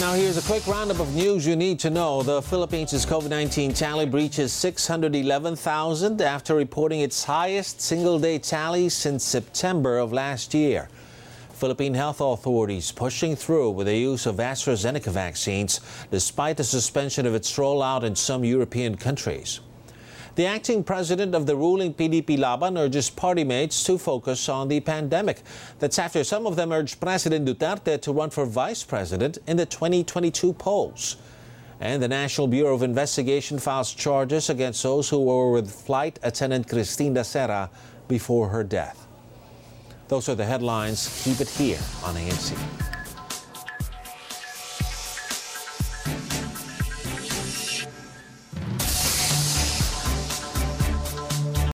Now, here's a quick roundup of news you need to know. The Philippines' COVID 19 tally breaches 611,000 after reporting its highest single day tally since September of last year. Philippine health authorities pushing through with the use of AstraZeneca vaccines despite the suspension of its rollout in some European countries. The acting president of the ruling PDP Laban urges party mates to focus on the pandemic. That's after some of them urged President Duterte to run for vice president in the 2022 polls. And the National Bureau of Investigation files charges against those who were with flight attendant Christine Dacera before her death. Those are the headlines. Keep it here on ANC.